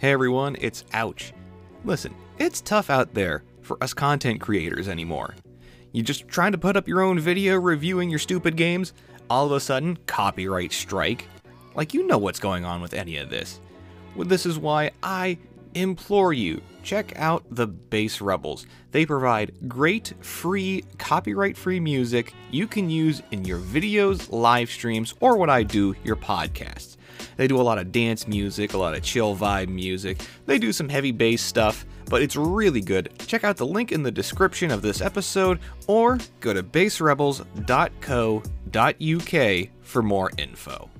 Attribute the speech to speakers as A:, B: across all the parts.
A: Hey everyone, it's Aewch. Listen, it's tough out there for us content creators anymore. You just trying to put up your own video reviewing your stupid games, all of a sudden, copyright strike. Like, you know what's going on with any of this. Well, this is why I implore you check out the Bass Rebels. They provide great, free, copyright free music you can use in your videos, live streams, or what I do, your podcasts. They do a lot of dance music, a lot of chill vibe music. They do some heavy bass stuff, but it's really good. Check out the link in the description of this episode or go to bassrebels.co.uk for more info.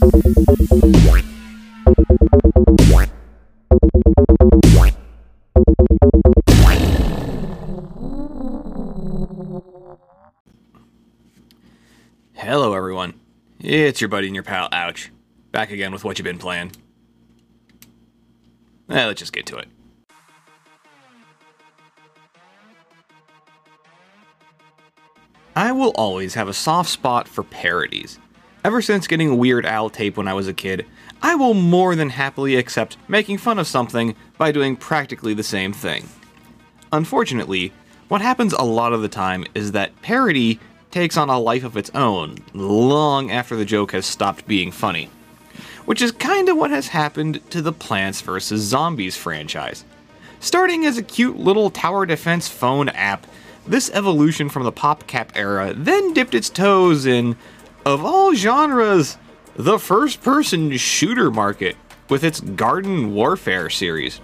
A: Hello, It's your buddy and your pal, Aewch. Back again with what you've been playing. Eh, let's just get to it. I will always have a soft spot for parodies. Ever since getting a Weird Al tape when I was a kid, I will more than happily accept making fun of something by doing practically the same thing. Unfortunately, what happens a lot of the time is that parody takes on a life of its own long after the joke has stopped being funny. Which is kinda what has happened to the Plants vs. Zombies franchise. Starting as a cute little tower defense phone app, this evolution from the PopCap era then dipped its toes in, of all genres, the first person shooter market with its Garden Warfare series.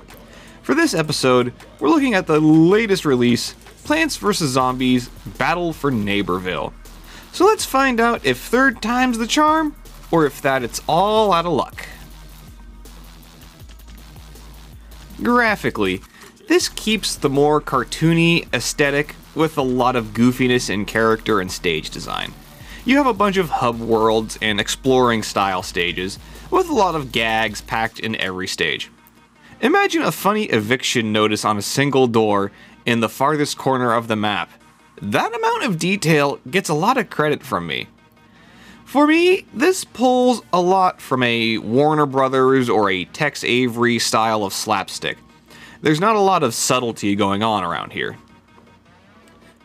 A: For this episode, we're looking at the latest release, Plants vs. Zombies Battle for Neighborville. So let's find out if third time's the charm, or if that it's all out of luck. Graphically, this keeps the more cartoony aesthetic with a lot of goofiness in character and stage design. You have a bunch of hub worlds and exploring style stages, with a lot of gags packed in every stage. Imagine a funny eviction notice on a single door in the farthest corner of the map. That amount of detail gets a lot of credit from me. For me, this pulls a lot from a Warner Brothers or a Tex Avery style of slapstick. There's not a lot of subtlety going on around here.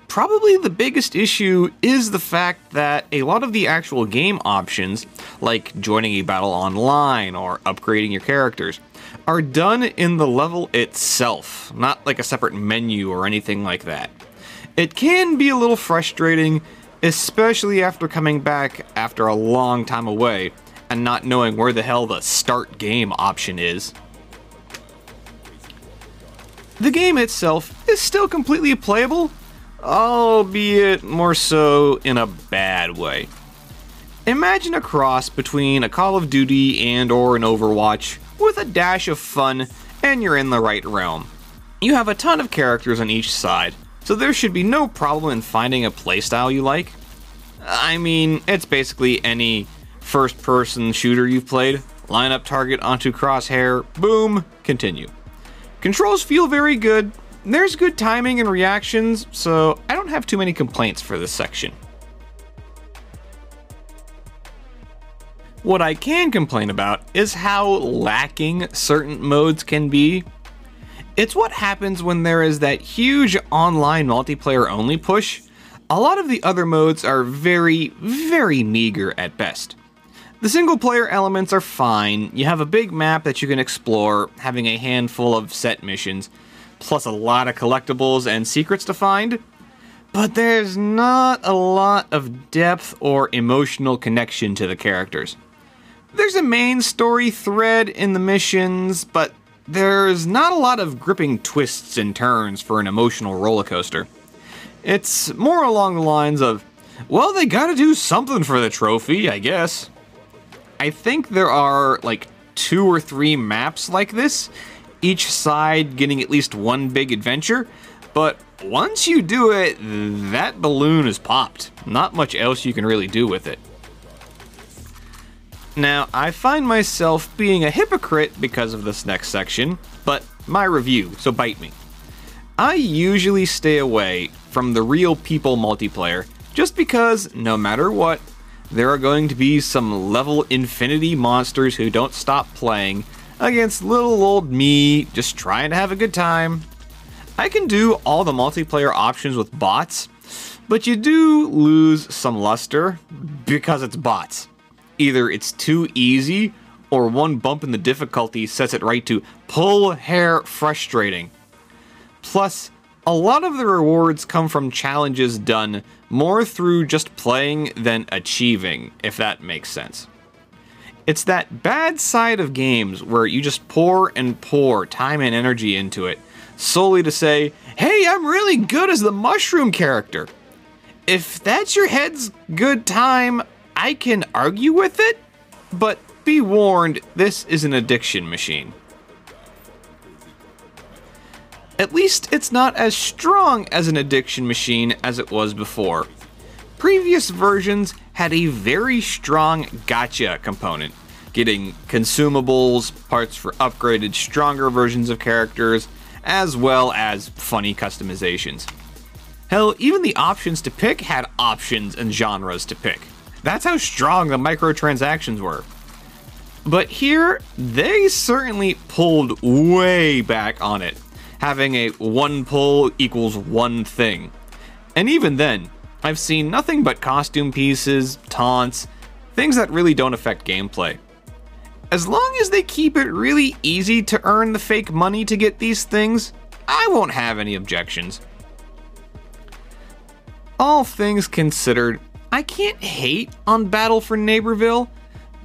A: Probably the biggest issue is the fact that a lot of the actual game options, like joining a battle online or upgrading your characters, are done in the level itself, not like a separate menu or anything like that. It can be a little frustrating, especially after coming back after a long time away and not knowing where the hell the start game option is. The game itself is still completely playable, albeit more so in a bad way. Imagine a cross between a Call of Duty and or an Overwatch with a dash of fun and you're in the right realm. You have a ton of characters on each side, so there should be no problem in finding a playstyle you like. I mean, it's basically any first person shooter you've played. Line up target onto crosshair, boom, continue. Controls feel very good. There's good timing and reactions, so I don't have too many complaints for this section. What I can complain about is how lacking certain modes can be. It's what happens when there is that huge online multiplayer only push. A lot of the other modes are very, very meager at best. The single player elements are fine, you have a big map that you can explore, having a handful of set missions, plus a lot of collectibles and secrets to find, but there's not a lot of depth or emotional connection to the characters. There's a main story thread in the missions, but there's not a lot of gripping twists and turns for an emotional roller coaster. It's more along the lines of, well, they gotta do something for the trophy, I guess. I think there are like two or three maps like this, each side getting at least one big adventure, but once you do it, that balloon is popped. Not much else you can really do with it. Now, I find myself being a hypocrite because of this next section, but my review, so bite me. I usually stay away from the real people multiplayer just because, no matter what, there are going to be some level infinity monsters who don't stop playing against little old me just trying to have a good time. I can do all the multiplayer options with bots, but you do lose some luster because it's bots. Either it's too easy or one bump in the difficulty sets it right to pull hair frustrating. Plus, a lot of the rewards come from challenges done more through just playing than achieving, if that makes sense. It's that bad side of games where you just pour and pour time and energy into it, solely to say, hey, I'm really good as the mushroom character. If that's your head's good time, I can argue with it, but be warned, this is an addiction machine. At least it's not as strong as an addiction machine as it was before. Previous versions had a very strong gacha component, getting consumables, parts for upgraded, stronger versions of characters, as well as funny customizations. Hell, even the options to pick had options and genres to pick. That's how strong the microtransactions were. But here, they certainly pulled way back on it having a one pull equals one thing. And even then, I've seen nothing but costume pieces, taunts, things that really don't affect gameplay. As long as they keep it really easy to earn the fake money to get these things, I won't have any objections. All things considered, I can't hate on Battle for Neighborville,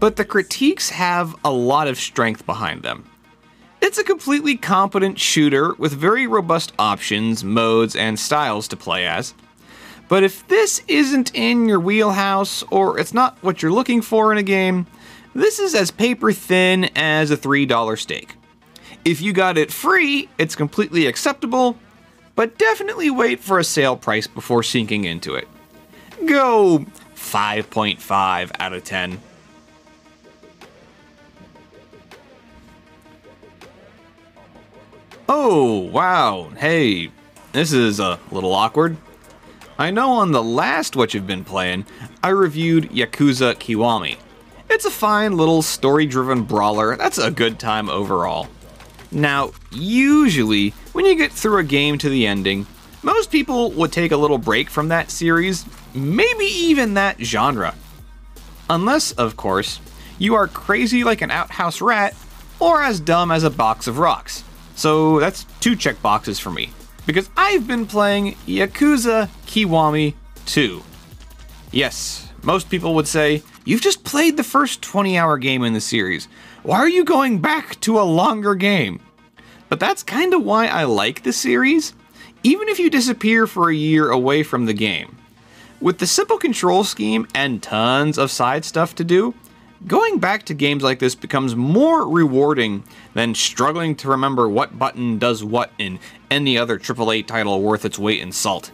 A: but the critiques have a lot of strength behind them. It's a completely competent shooter with very robust options, modes, and styles to play as. But if this isn't in your wheelhouse, or it's not what you're looking for in a game, this is as paper thin as a $3 steak. If you got it free, it's completely acceptable, but definitely wait for a sale price before sinking into it. Go 5.5 out of 10. Oh, wow. Hey, this is a little awkward. I know on the last What You've Been Playing, I reviewed Yakuza Kiwami. It's a fine little story-driven brawler that's a good time overall. Now, usually, when you get through a game to the ending, most people would take a little break from that series, maybe even that genre. Unless, of course, you are crazy like an outhouse rat, or as dumb as a box of rocks. So that's two checkboxes for me. Because I've been playing Yakuza Kiwami 2. Yes, most people would say, You've just played the first 20 hour game in the series. Why are you going back to a longer game? But that's kinda why I like the series, even if you disappear for a year away from the game. With the simple control scheme and tons of side stuff to do, Going back to games like this becomes more rewarding than struggling to remember what button does what in any other AAA title worth its weight in salt.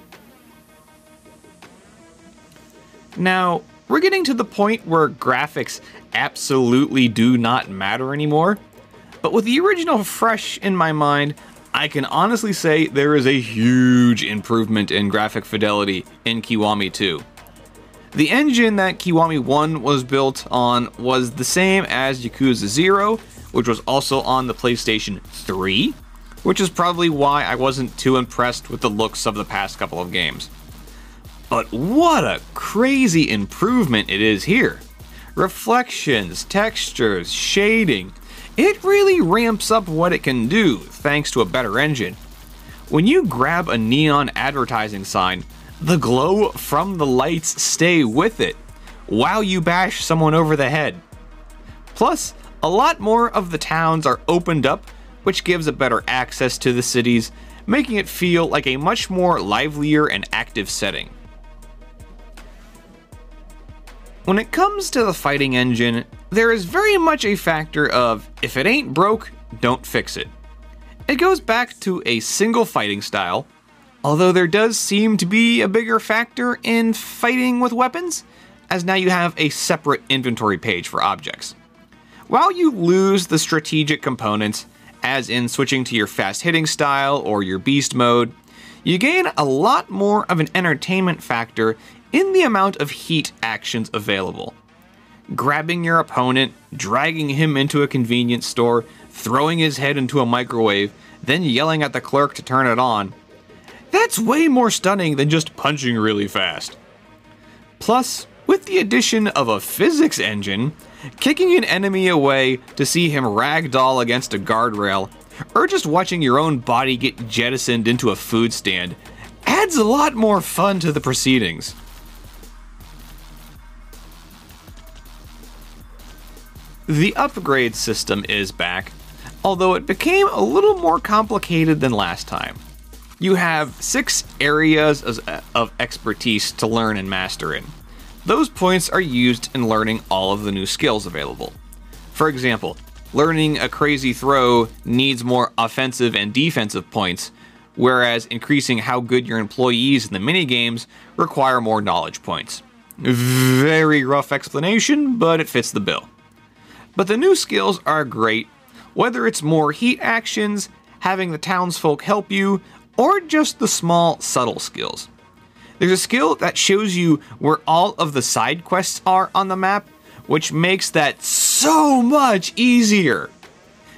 A: Now, we're getting to the point where graphics absolutely do not matter anymore, but with the original fresh in my mind, I can honestly say there is a huge improvement in graphic fidelity in Kiwami 2. The engine that Kiwami 1 was built on was the same as Yakuza 0, which was also on the PlayStation 3, which is probably why I wasn't too impressed with the looks of the past couple of games. But what a crazy improvement it is here. Reflections, textures, shading, it really ramps up what it can do thanks to a better engine. When you grab a neon advertising sign, the glow from the lights stay with it while you bash someone over the head. Plus, a lot more of the towns are opened up, which gives a better access to the cities, making it feel like a much more livelier and active setting. When it comes to the fighting engine, there is very much a factor of if it ain't broke, don't fix it. It goes back to a single fighting style, Although there does seem to be a bigger factor in fighting with weapons, as now you have a separate inventory page for objects. While you lose the strategic components, as in switching to your fast hitting style or your beast mode, you gain a lot more of an entertainment factor in the amount of heat actions available. Grabbing your opponent, dragging him into a convenience store, throwing his head into a microwave, then yelling at the clerk to turn it on. That's way more stunning than just punching really fast. Plus, with the addition of a physics engine, kicking an enemy away to see him ragdoll against a guardrail, or just watching your own body get jettisoned into a food stand, adds a lot more fun to the proceedings. The upgrade system is back, although it became a little more complicated than last time. You have six areas uh, of expertise to learn and master in. Those points are used in learning all of the new skills available. For example, learning a crazy throw needs more offensive and defensive points, whereas increasing how good your employees in the minigames require more knowledge points. Very rough explanation, but it fits the bill. But the new skills are great, whether it's more heat actions, having the townsfolk help you, or just the small, subtle skills. There's a skill that shows you where all of the side quests are on the map, which makes that so much easier.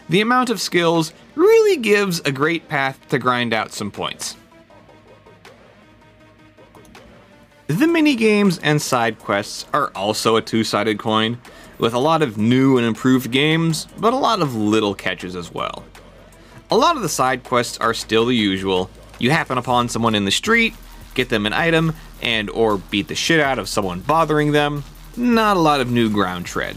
A: The amount of skills really gives a great path to grind out some points. The mini-games and side quests are also a two-sided coin, with a lot of new and improved games, but a lot of little catches as well. A lot of the side quests are still the usual. You happen upon someone in the street, get them an item, and or beat the shit out of someone bothering them. Not a lot of new ground tread.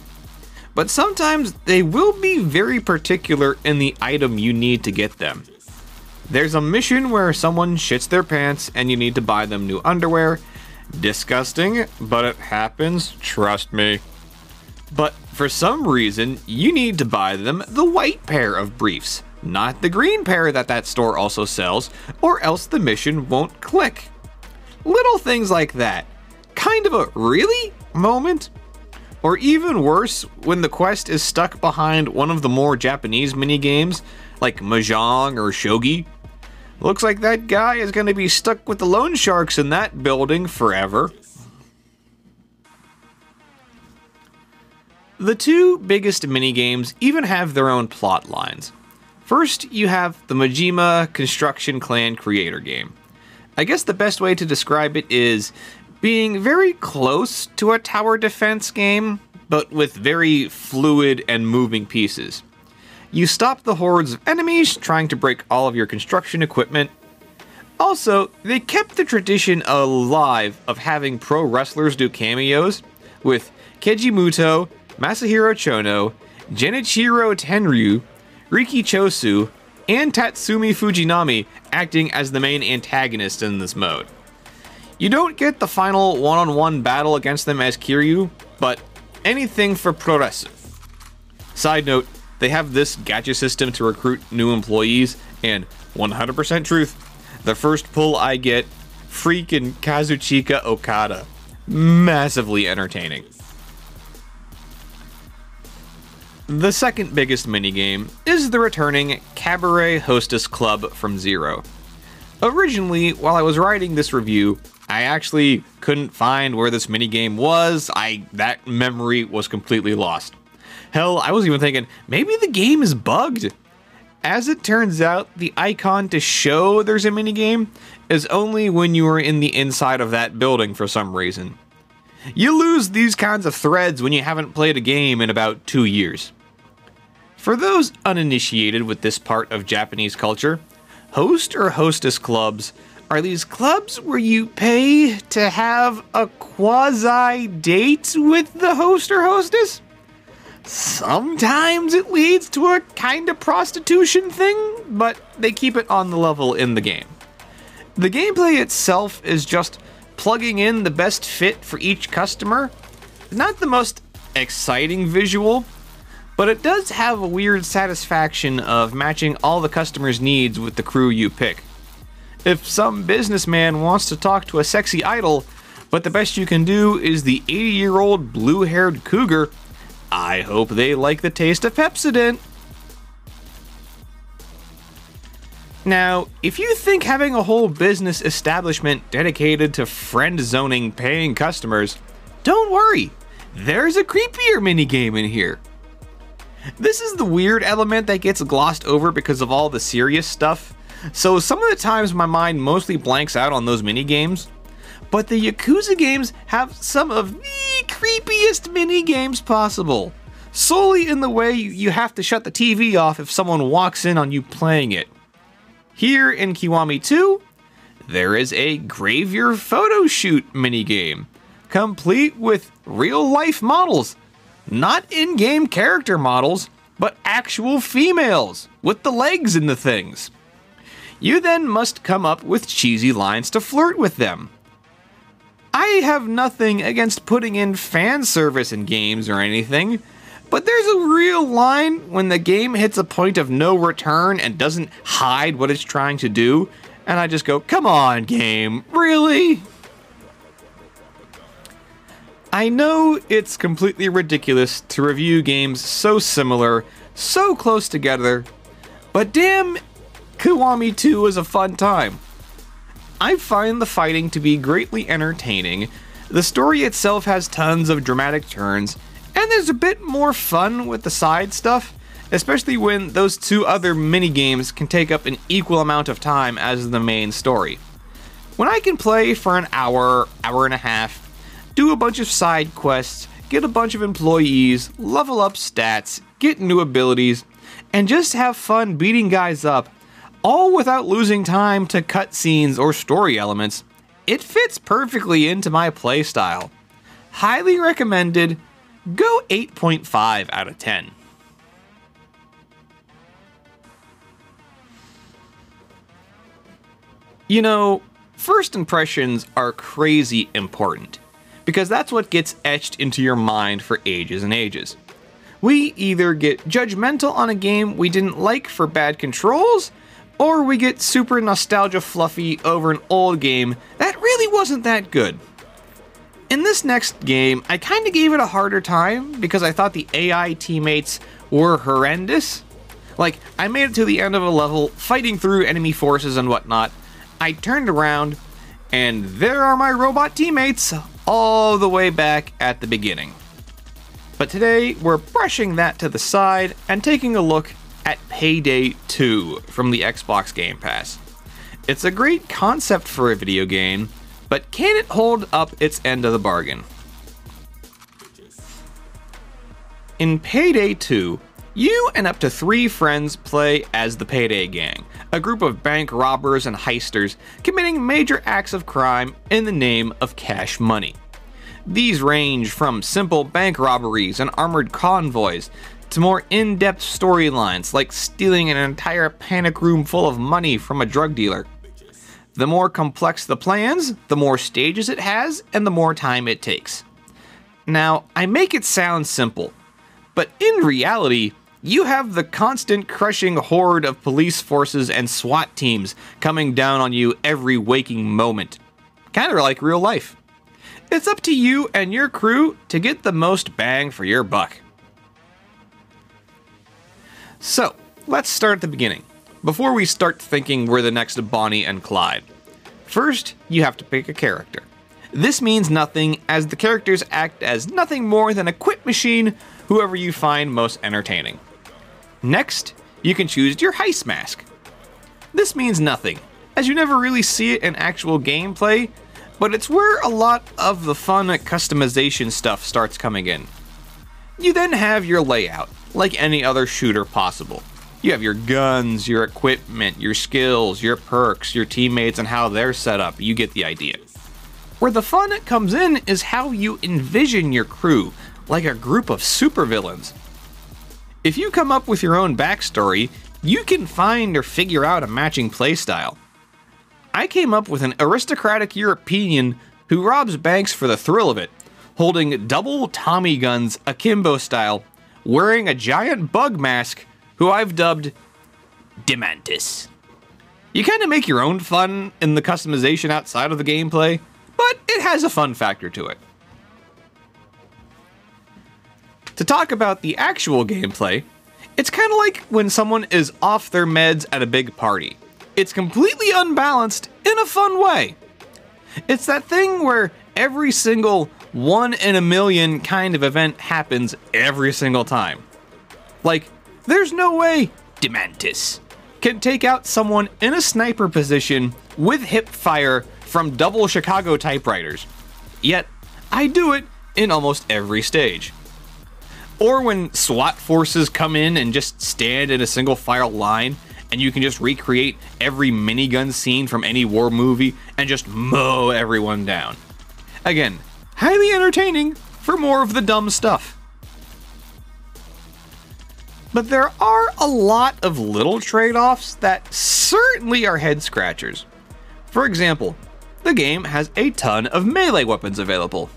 A: But sometimes they will be very particular in the item you need to get them. There's a mission where someone shits their pants and you need to buy them new underwear. Disgusting, but it happens, trust me. But for some reason, you need to buy them the white pair of briefs, not the green pair that that store also sells, or else the mission won't click. Little things like that. Kind of a really moment. Or even worse, when the quest is stuck behind one of the more Japanese mini games, like Mahjong or Shogi. Looks like that guy is going to be stuck with the loan sharks in that building forever. The two biggest minigames even have their own plot lines. First, you have the Majima Construction Clan creator game. I guess the best way to describe it is being very close to a tower defense game, but with very fluid and moving pieces. You stop the hordes of enemies trying to break all of your construction equipment. Also, they kept the tradition alive of having pro wrestlers do cameos, with Keiji Muto, Masahiro Chono, Genichiro Tenryu, Riki Choshu, and Tatsumi Fujinami acting as the main antagonists in this mode. You don't get the final one-on-one battle against them as Kiryu, but anything for Progressive. Side note, they have this gacha system to recruit new employees, and 100% truth, the first pull I get, freaking Kazuchika Okada. Massively entertaining. The second biggest minigame is the returning Cabaret Hostess Club from Zero. Originally, while I was writing this review, I actually couldn't find where this minigame was. I that memory was completely lost. Hell, I was even thinking maybe the game is bugged. As it turns out, the icon to show there's a minigame is only when you are in the inside of that building for some reason. You lose these kinds of threads when you haven't played a game in about two years. For those uninitiated with this part of Japanese culture, host or hostess clubs are these clubs where you pay to have a quasi date with the host or hostess? Sometimes it leads to a kind of prostitution thing, but they keep it on the level in the game. The gameplay itself is just plugging in the best fit for each customer. Not the most exciting visual, but it does have a weird satisfaction of matching all the customer's needs with the crew you pick. If some businessman wants to talk to a sexy idol, but the best you can do is the 80 year old blue haired cougar, I hope they like the taste of Pepsodent. Now, if you think having a whole business establishment dedicated to friend zoning paying customers, don't worry, there's a creepier minigame in here. This is the weird element that gets glossed over because of all the serious stuff, so some of the times my mind mostly blanks out on those minigames. But the Yakuza games have some of the creepiest minigames possible, solely in the way you have to shut the TV off if someone walks in on you playing it. Here in Kiwami 2, there is a Gravure Photo Shoot minigame, complete with real life models not in game character models, but actual females with the legs in the things. You then must come up with cheesy lines to flirt with them. I have nothing against putting in fan service in games or anything, but there's a real line when the game hits a point of no return and doesn't hide what it's trying to do, and I just go, come on, game, really? I know it's completely ridiculous to review games so similar, so close together, but damn, Kiwami 2 was a fun time. I find the fighting to be greatly entertaining, the story itself has tons of dramatic turns, and there's a bit more fun with the side stuff, especially when those two other mini games can take up an equal amount of time as the main story. When I can play for an hour, hour and a half, do a bunch of side quests, get a bunch of employees, level up stats, get new abilities, and just have fun beating guys up, all without losing time to cutscenes or story elements. It fits perfectly into my playstyle. Highly recommended. Go 8.5 out of 10. You know, first impressions are crazy important because that's what gets etched into your mind for ages and ages. We either get judgmental on a game we didn't like for bad controls, or we get super nostalgia fluffy over an old game that really wasn't that good. In this next game, I kinda gave it a harder time because I thought the AI teammates were horrendous. Like, I made it to the end of a level, fighting through enemy forces and whatnot. I turned around, and there are my robot teammates, all the way back at the beginning. But today, we're brushing that to the side and taking a look at Payday 2 from the Xbox Game Pass. It's a great concept for a video game, but can it hold up its end of the bargain? In Payday 2, you and up to three friends play as the Payday Gang, a group of bank robbers and heisters committing major acts of crime in the name of cash money. These range from simple bank robberies and armored convoys to more in depth storylines like stealing an entire panic room full of money from a drug dealer. The more complex the plans, the more stages it has, and the more time it takes. Now, I make it sound simple, but in reality, you have the constant crushing horde of police forces and SWAT teams coming down on you every waking moment. Kind of like real life. It's up to you and your crew to get the most bang for your buck. So, let's start at the beginning, before we start thinking we're the next Bonnie and Clyde. First, you have to pick a character. This means nothing, as the characters act as nothing more than a quit machine, whoever you find most entertaining. Next, you can choose your heist mask. This means nothing, as you never really see it in actual gameplay, but it's where a lot of the fun customization stuff starts coming in. You then have your layout, like any other shooter possible. You have your guns, your equipment, your skills, your perks, your teammates, and how they're set up. You get the idea. Where the fun comes in is how you envision your crew, like a group of supervillains. If you come up with your own backstory, you can find or figure out a matching playstyle. I came up with an aristocratic European who robs banks for the thrill of it, holding double Tommy guns akimbo style, wearing a giant bug mask, who I've dubbed Demantis. You kind of make your own fun in the customization outside of the gameplay, but it has a fun factor to it. To talk about the actual gameplay, it's kind of like when someone is off their meds at a big party. it's completely unbalanced in a fun way. It's that thing where every single one in a million kind of event happens every single time. Like, there's no way Demantis can take out someone in a sniper position with hip fire from double Chicago typewriters. Yet, I do it in almost every stage. Or when SWAT forces come in and just stand in a single file line and you can just recreate every minigun scene from any war movie and just mow everyone down. Again, highly entertaining for more of the dumb stuff. But there are a lot of little trade offs that certainly are head scratchers. For example, the game has a ton of melee weapons available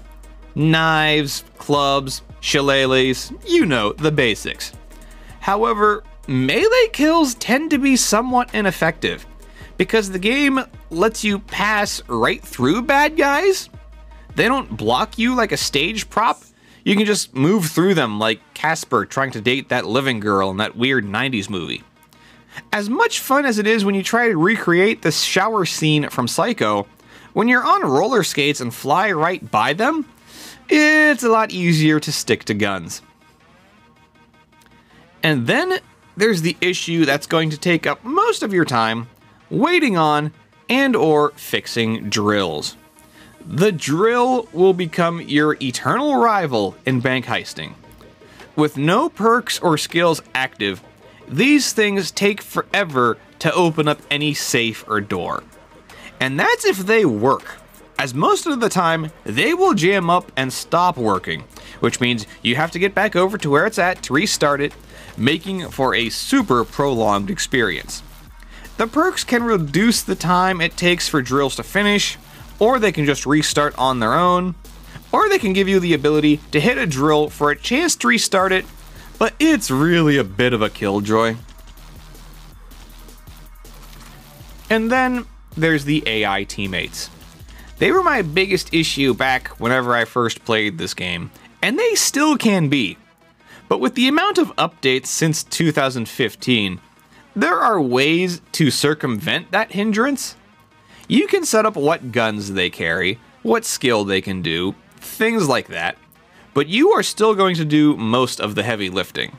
A: knives, clubs, shillelaghs, you know, the basics. However, melee kills tend to be somewhat ineffective because the game lets you pass right through bad guys. They don't block you like a stage prop. You can just move through them like Casper trying to date that living girl in that weird 90s movie. As much fun as it is when you try to recreate the shower scene from Psycho, when you're on roller skates and fly right by them, it's a lot easier to stick to guns. And then there's the issue that's going to take up most of your time waiting on and or fixing drills. The drill will become your eternal rival in bank heisting. With no perks or skills active, these things take forever to open up any safe or door. And that's if they work, as most of the time, they will jam up and stop working, which means you have to get back over to where it's at to restart it, making for a super prolonged experience. The perks can reduce the time it takes for drills to finish, or they can just restart on their own, or they can give you the ability to hit a drill for a chance to restart it, but it's really a bit of a killjoy. And then there's the AI teammates. They were my biggest issue back whenever I first played this game, and they still can be. But with the amount of updates since 2015, there are ways to circumvent that hindrance. You can set up what guns they carry, what skill they can do, things like that, but you are still going to do most of the heavy lifting.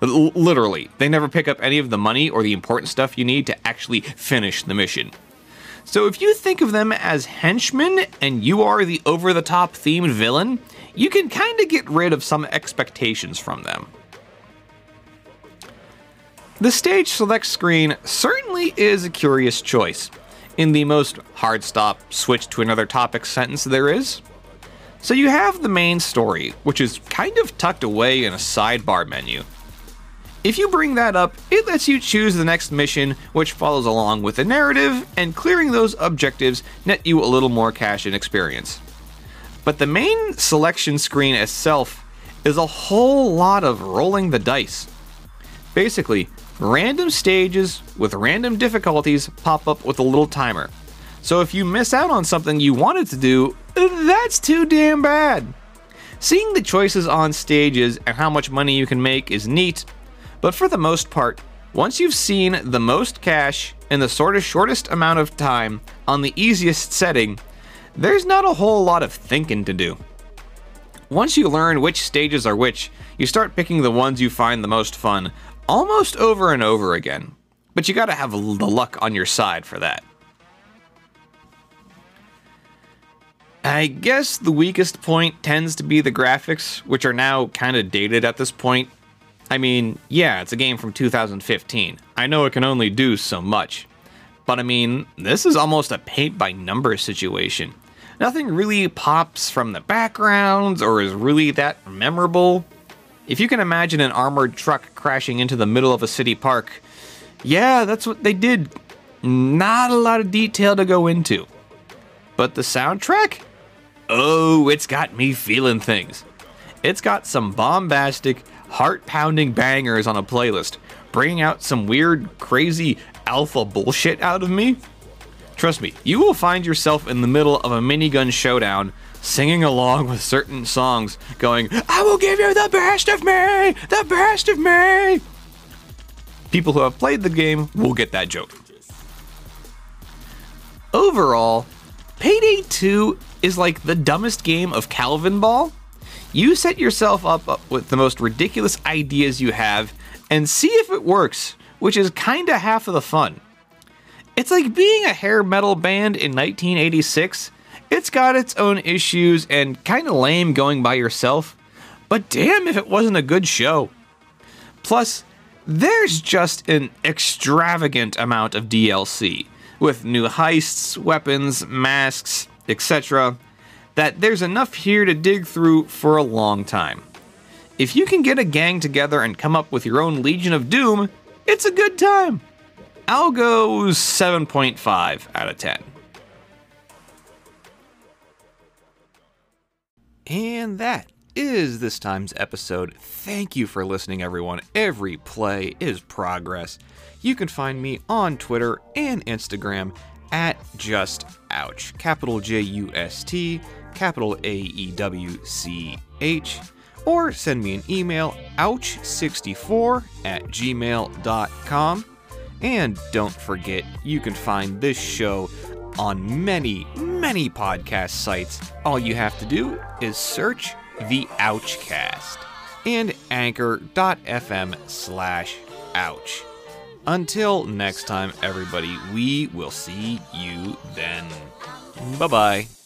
A: L- literally, they never pick up any of the money or the important stuff you need to actually finish the mission. So if you think of them as henchmen and you are the over the top themed villain, you can kind of get rid of some expectations from them. The stage select screen certainly is a curious choice, in the most hard stop, switch to another topic sentence there is. So you have the main story, which is kind of tucked away in a sidebar menu. If you bring that up, it lets you choose the next mission, which follows along with the narrative, and clearing those objectives net you a little more cash and experience. But the main selection screen itself is a whole lot of rolling the dice. Basically, random stages with random difficulties pop up with a little timer. So if you miss out on something you wanted to do, that's too damn bad. Seeing the choices on stages and how much money you can make is neat, but for the most part, once you've seen the most cash in the sort of shortest amount of time on the easiest setting, there's not a whole lot of thinking to do. Once you learn which stages are which, you start picking the ones you find the most fun, almost over and over again. But you gotta have the luck on your side for that. I guess the weakest point tends to be the graphics, which are now kind of dated at this point, I mean, yeah, it's a game from 2015. I know it can only do so much. But I mean, this is almost a paint by numbers situation. Nothing really pops from the backgrounds or is really that memorable. If you can imagine an armored truck crashing into the middle of a city park, yeah, that's what they did. Not a lot of detail to go into. But the soundtrack? Oh, it's got me feeling things. It's got some bombastic, heart pounding bangers on a playlist, bringing out some weird, crazy alpha bullshit out of me? Trust me, you will find yourself in the middle of a minigun showdown singing along with certain songs, going, I will give you the best of me! The best of me! People who have played the game will get that joke. Overall, Payday 2 is like the dumbest game of Calvinball. You set yourself up with the most ridiculous ideas you have and see if it works, which is kinda half of the fun. It's like being a hair metal band in 1986. It's got its own issues and kinda lame going by yourself, but damn if it wasn't a good show. Plus, there's just an extravagant amount of DLC, with new heists, weapons, masks, etc., that there's enough here to dig through for a long time. If you can get a gang together and come up with your own Legion of Doom, it's a good time. I'll go 7.5 out of 10. And that is this time's episode. Thank you for listening, everyone. Every play is progress. You can find me on Twitter and Instagram at Just Aewch. Capital J U S T, capital A E W C H. Or send me an email, aewch64 at gmail.com. And don't forget, you can find this show on many, many podcast sites. All you have to do is search the Aewchcast and anchor.fm slash aewch. Until next time, everybody, we will see you then. Bye bye.